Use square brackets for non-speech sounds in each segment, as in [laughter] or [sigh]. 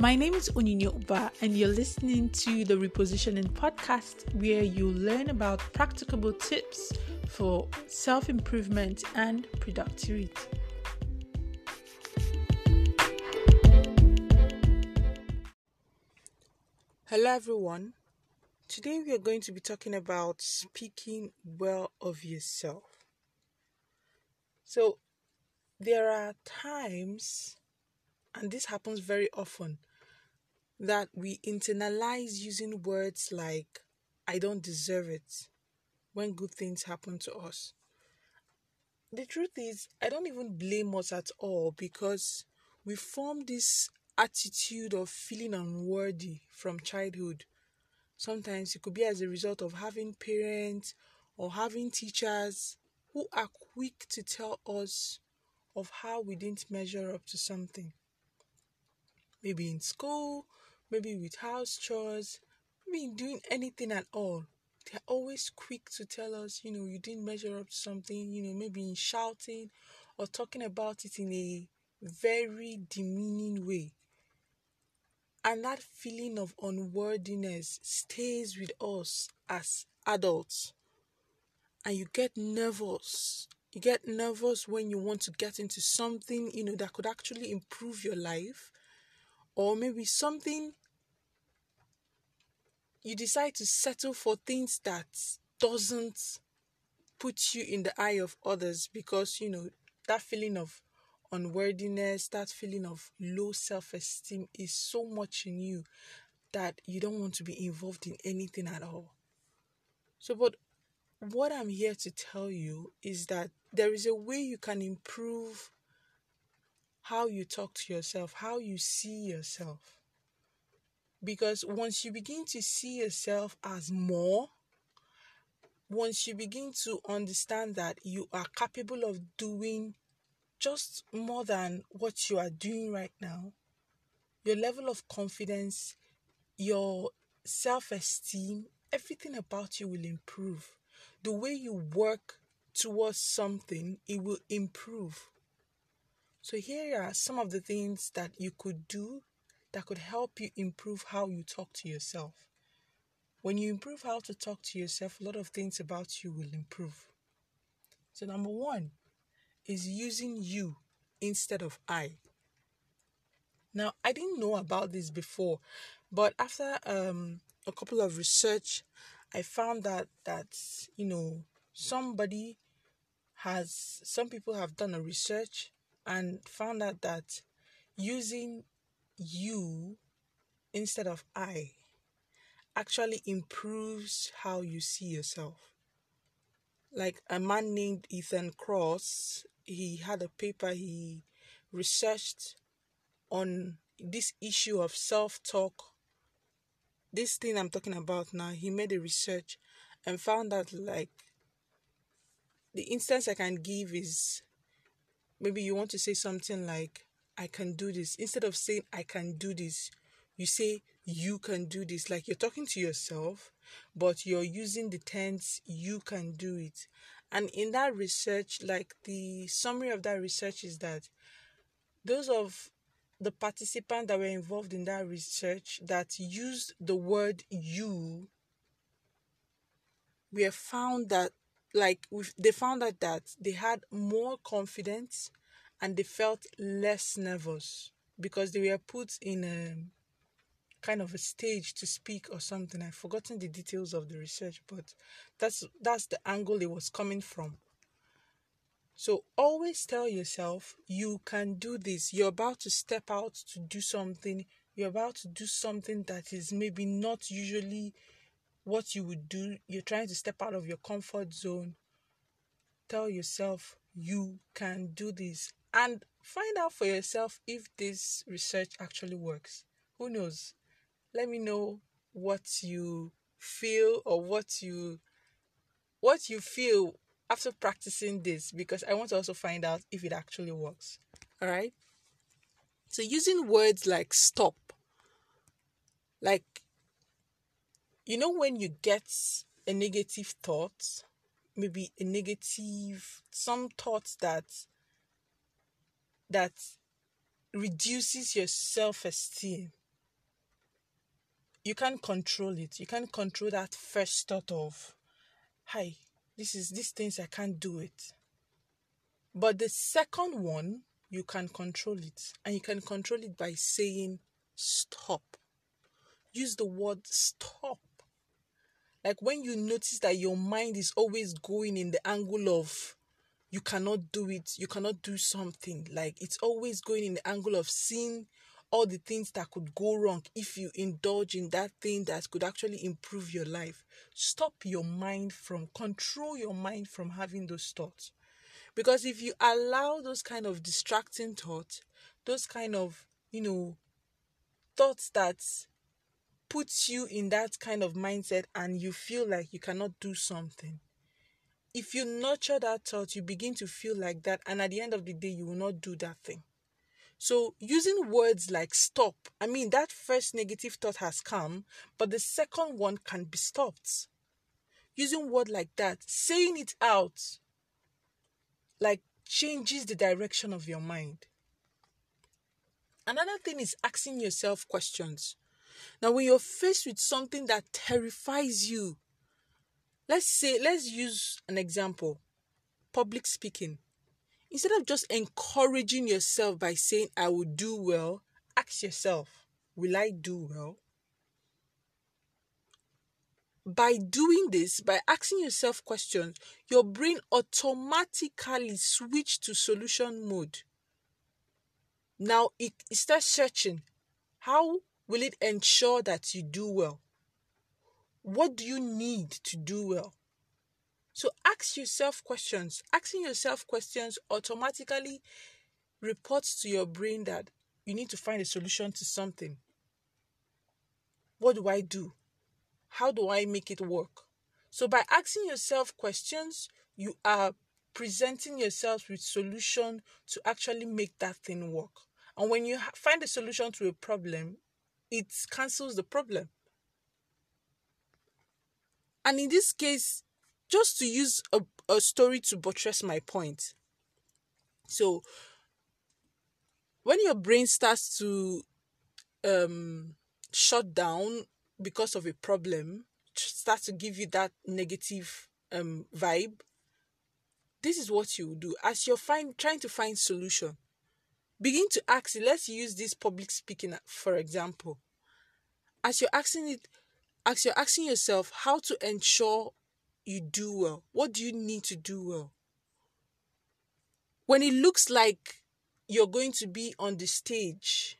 My name is Onyinye Uba, and you're listening to the Repositioning Podcast, where you learn about practicable tips for self improvement and productivity. Hello, everyone. Today we are going to be talking about speaking well of yourself. So, there are times, and this happens very often, that we internalize using words like, I don't deserve it, when good things happen to us. The truth is, I don't even blame us at all because we form this attitude of feeling unworthy from childhood. Sometimes it could be as a result of having parents or having teachers who are quick to tell us of how we didn't measure up to something. Maybe in school, maybe with house chores, maybe doing anything at all. They're always quick to tell us, you know, you didn't measure up to something, you know, maybe in shouting or talking about it in a very demeaning way. And that feeling of unworthiness stays with us as adults. And you get nervous. You get nervous when you want to get into something, you know, that could actually improve your life or maybe something you decide to settle for things that doesn't put you in the eye of others because you know that feeling of unworthiness that feeling of low self-esteem is so much in you that you don't want to be involved in anything at all. So but what i'm here to tell you is that there is a way you can improve how you talk to yourself, how you see yourself. Because once you begin to see yourself as more, once you begin to understand that you are capable of doing just more than what you are doing right now, your level of confidence, your self esteem, everything about you will improve. The way you work towards something, it will improve. So, here are some of the things that you could do that could help you improve how you talk to yourself. When you improve how to talk to yourself, a lot of things about you will improve. So, number one is using you instead of I. Now, I didn't know about this before, but after um, a couple of research, I found that that you know somebody has some people have done a research and found out that using you instead of I actually improves how you see yourself. Like a man named Ethan Kross, he had a paper he researched on this issue of self talk. This thing I'm talking about now, he made a research and found that, like, the instance I can give is maybe you want to say something like, I can do this. Instead of saying, I can do this, you say, you can do this. Like you're talking to yourself, but you're using the tense, you can do it. And in that research, like the summary of that research is that those of the participants that were involved in that research that used the word you we have found that like they found out that they had more confidence and they felt less nervous because they were put in a kind of a stage to speak or something. I've forgotten the details of the research, but that's that's the angle it was coming from. So always tell yourself you can do this. You're about to step out to do something. You're about to do something that is maybe not usually what you would do. You're trying to step out of your comfort zone. Tell yourself you can do this and find out for yourself if this research actually works. Who knows? Let me know what you feel or what you what you feel after practicing this because I want to also find out if it actually works. All right? So using words like stop like you know when you get a negative thought, maybe a negative some thoughts that that reduces your self-esteem you can't control it. You can't control that first thought of, hi, this is these things I can't do it. But the second one, you can control it. And you can control it by saying stop. Use the word stop. Like when you notice that your mind is always going in the angle of you cannot do it, you cannot do something. Like it's always going in the angle of seeing all the things that could go wrong if you indulge in that thing that could actually improve your life. Stop your mind from, control your mind from having those thoughts. Because if you allow those kind of distracting thoughts, those kind of, you know, thoughts that puts you in that kind of mindset and you feel like you cannot do something. If you nurture that thought, you begin to feel like that, and at the end of the day, you will not do that thing. So, using words like stop, I mean, that first negative thought has come, but the second one can be stopped. Using word like that, saying it out, like changes the direction of your mind. Another thing is asking yourself questions. Now, when you're faced with something that terrifies you, let's say, let's use an example public speaking. Instead of just encouraging yourself by saying, I will do well, ask yourself, Will I do well? By doing this, by asking yourself questions, your brain automatically switch to solution mode. Now it, it starts searching. How will it ensure that you do well? What do you need to do well? So ask yourself questions. Asking yourself questions automatically reports to your brain that you need to find a solution to something. What do I do? How do I make it work? So by asking yourself questions, you are presenting yourself with solution to actually make that thing work. And when you find a solution to a problem, it cancels the problem. And in this case, just to use a, a story to buttress my point. So, when your brain starts to um, shut down because of a problem, starts to give you that negative um, vibe, this is what you do as you're find, trying to find solution begin to ask. Let's use this public speaking for example. As you're asking it, as you're asking yourself how to ensure you do well, what do you need to do well? When it looks like you're going to be on the stage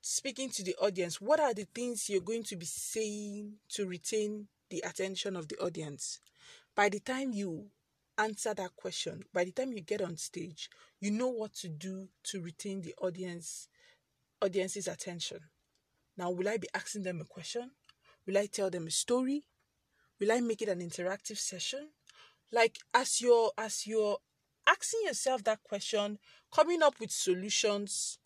speaking to the audience, what are the things you're going to be saying to retain the attention of the audience? By the time you answer that question, by the time you get on stage, you know what to do to retain the audience audience's attention. Now, will I be asking them a question? Will I tell them a story? Will I make it an interactive session? Like as you're as you're asking yourself that question, coming up with solutions,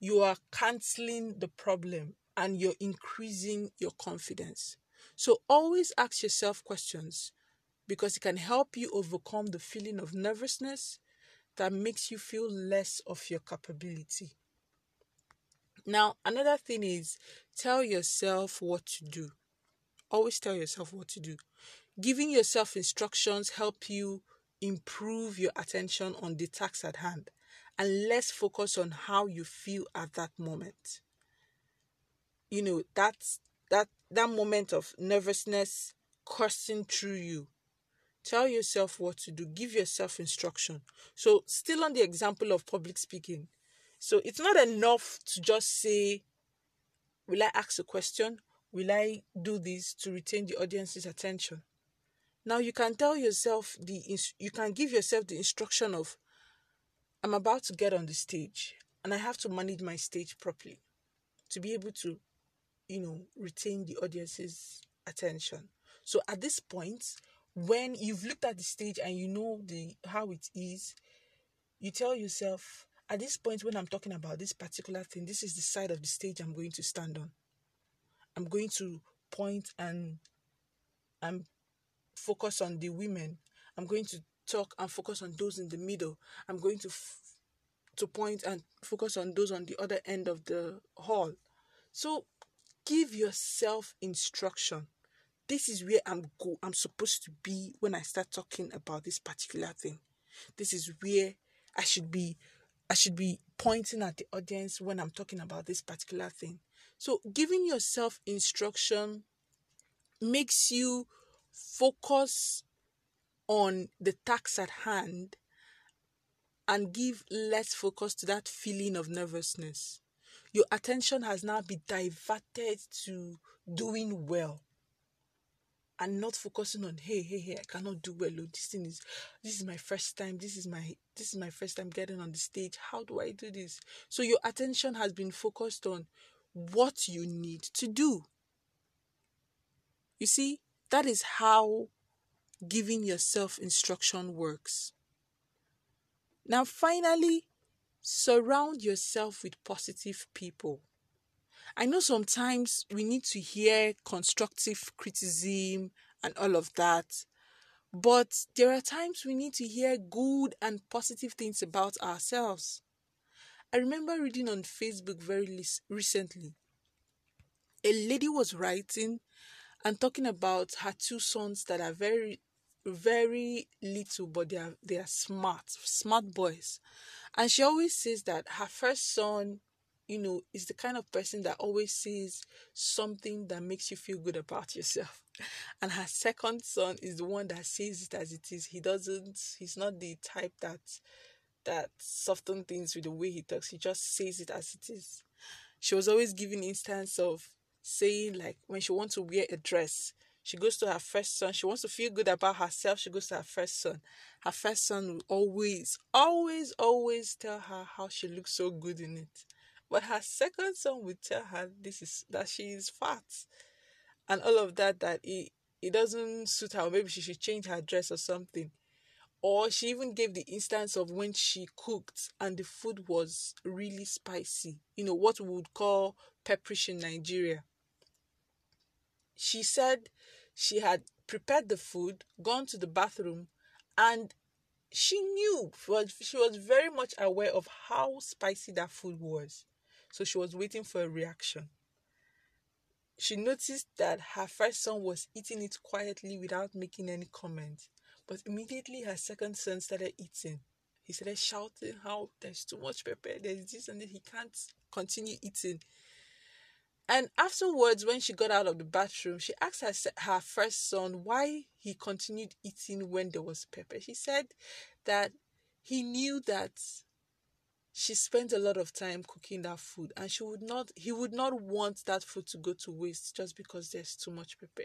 you are canceling the problem and you're increasing your confidence. So always ask yourself questions because it can help you overcome the feeling of nervousness that makes you feel less of your capability. Now, another thing is tell yourself what to do. Always tell yourself what to do. Giving yourself instructions help you improve your attention on the task at hand and less focus on how you feel at that moment. You know, that's that that moment of nervousness coursing through you Tell yourself what to do. Give yourself instruction. So, still on the example of public speaking. So, it's not enough to just say, Will I ask a question? Will I do this to retain the audience's attention? Now, you can tell yourself the, you can give yourself the instruction of, I'm about to get on the stage and I have to manage my stage properly to be able to, you know, retain the audience's attention. So, at this point, when you've looked at the stage and you know the how it is you tell yourself at this point when i'm talking about this particular thing this is the side of the stage i'm going to stand on. I'm going to point and and focus on the women. I'm going to talk and focus on those in the middle. I'm going to f- to point and focus on those on the other end of the hall. So give yourself instruction. This is where I'm go I'm supposed to be when I start talking about this particular thing. This is where I should be I should be pointing at the audience when I'm talking about this particular thing. So giving yourself instruction makes you focus on the task at hand and give less focus to that feeling of nervousness. Your attention has now been diverted to doing well and not focusing on hey hey hey I cannot do well. Oh, this thing is this is my first time. This is my this is my first time getting on the stage. How do I do this? So your attention has been focused on what you need to do. You see, that is how giving yourself instruction works. Now, finally, surround yourself with positive people. I know sometimes we need to hear constructive criticism and all of that, but there are times we need to hear good and positive things about ourselves. I remember reading on Facebook very recently. A lady was writing and talking about her two sons that are very very little but they are they are smart smart boys and she always says that her first son you know is the kind of person that always sees something that makes you feel good about yourself [laughs] and her second son is the one that sees it as it is he doesn't he's not the type that that soften things with the way he talks he just says it as it is she was always giving instance of saying like when she wants to wear a dress she goes to her first son. She wants to feel good about herself. She goes to her first son. Her first son will always, always, always tell her how she looks so good in it. But her second son will tell her this is that she is fat. And all of that that it, it doesn't suit her. Maybe she should change her dress or something. Or she even gave the instance of when she cooked and the food was really spicy. You know, what we would call pepperish in Nigeria. She said she had prepared the food, gone to the bathroom, and she knew she was very much aware of how spicy that food was. So she was waiting for a reaction. She noticed that her first son was eating it quietly without making any comment. But immediately her second son started eating. He started shouting how there's too much pepper, there's this and that he can't continue eating. And afterwards, when she got out of the bathroom, she asked her, her first son why he continued eating when there was pepper. She said that he knew that she spent a lot of time cooking that food and she would not he would not want that food to go to waste just because there's too much pepper.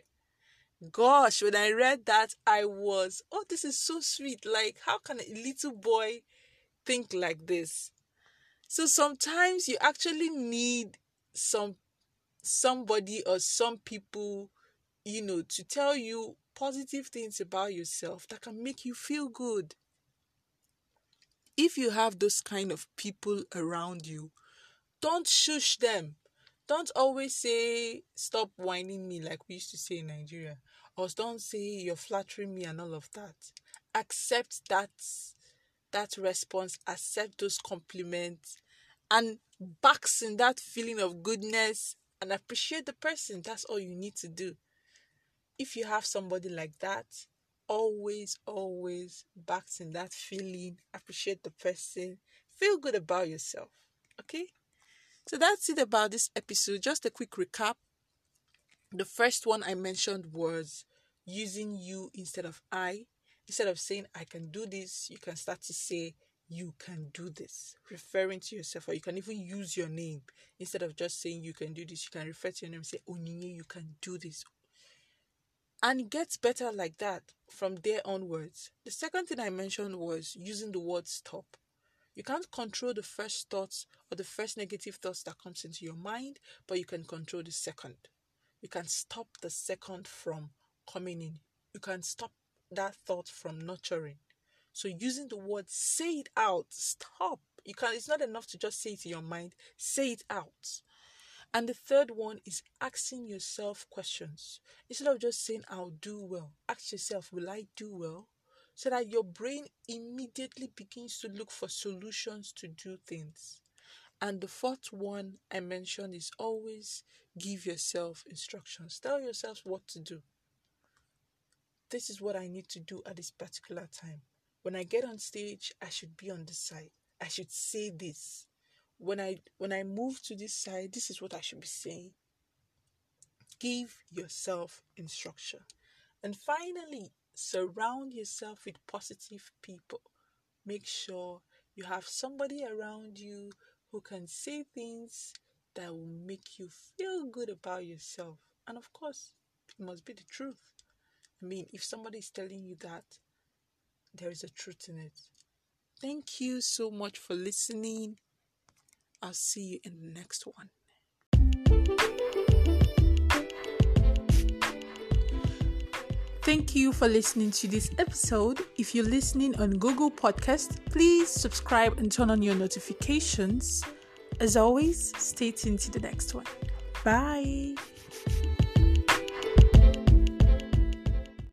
Gosh, when I read that, I was, oh, this is so sweet. Like, how can a little boy think like this? So sometimes you actually need some somebody or some people, you know, to tell you positive things about yourself that can make you feel good. If you have those kind of people around you, don't shush them. Don't always say, stop whining me, like we used to say in Nigeria. Or don't say you're flattering me and all of that. Accept that that response, accept those compliments, and backs in that feeling of goodness and appreciate the person. That's all you need to do. If you have somebody like that, always, always back in that feeling, appreciate the person, feel good about yourself. Okay? So that's it about this episode. Just a quick recap. The first one I mentioned was using you instead of I. Instead of saying, I can do this, you can start to say, you can do this, referring to yourself, or you can even use your name instead of just saying you can do this. You can refer to your name and say, Onyinye, you can do this. And it gets better like that from there onwards. The second thing I mentioned was using the word stop. You can't control the first thoughts or the first negative thoughts that comes into your mind, but you can control the second. You can stop the second from coming in. You can stop that thought from nurturing. So using the word say it out. Stop. You can it's not enough to just say it in your mind. Say it out. And the third one is asking yourself questions. Instead of just saying I'll do well, ask yourself, will I do well? So that your brain immediately begins to look for solutions to do things. And the fourth one I mentioned is always give yourself instructions. Tell yourself what to do. This is what I need to do at this particular time. When I get on stage, I should be on this side. I should say this. When I when I move to this side, this is what I should be saying. Give yourself instruction. And finally, surround yourself with positive people. Make sure you have somebody around you who can say things that will make you feel good about yourself. And of course, it must be the truth. I mean, if somebody is telling you that, there is a truth in it. Thank you so much for listening. I'll see you in the next one. Thank you for listening to this episode. If you're listening on Google Podcast, please subscribe and turn on your notifications. As always, stay tuned to the next one. Bye.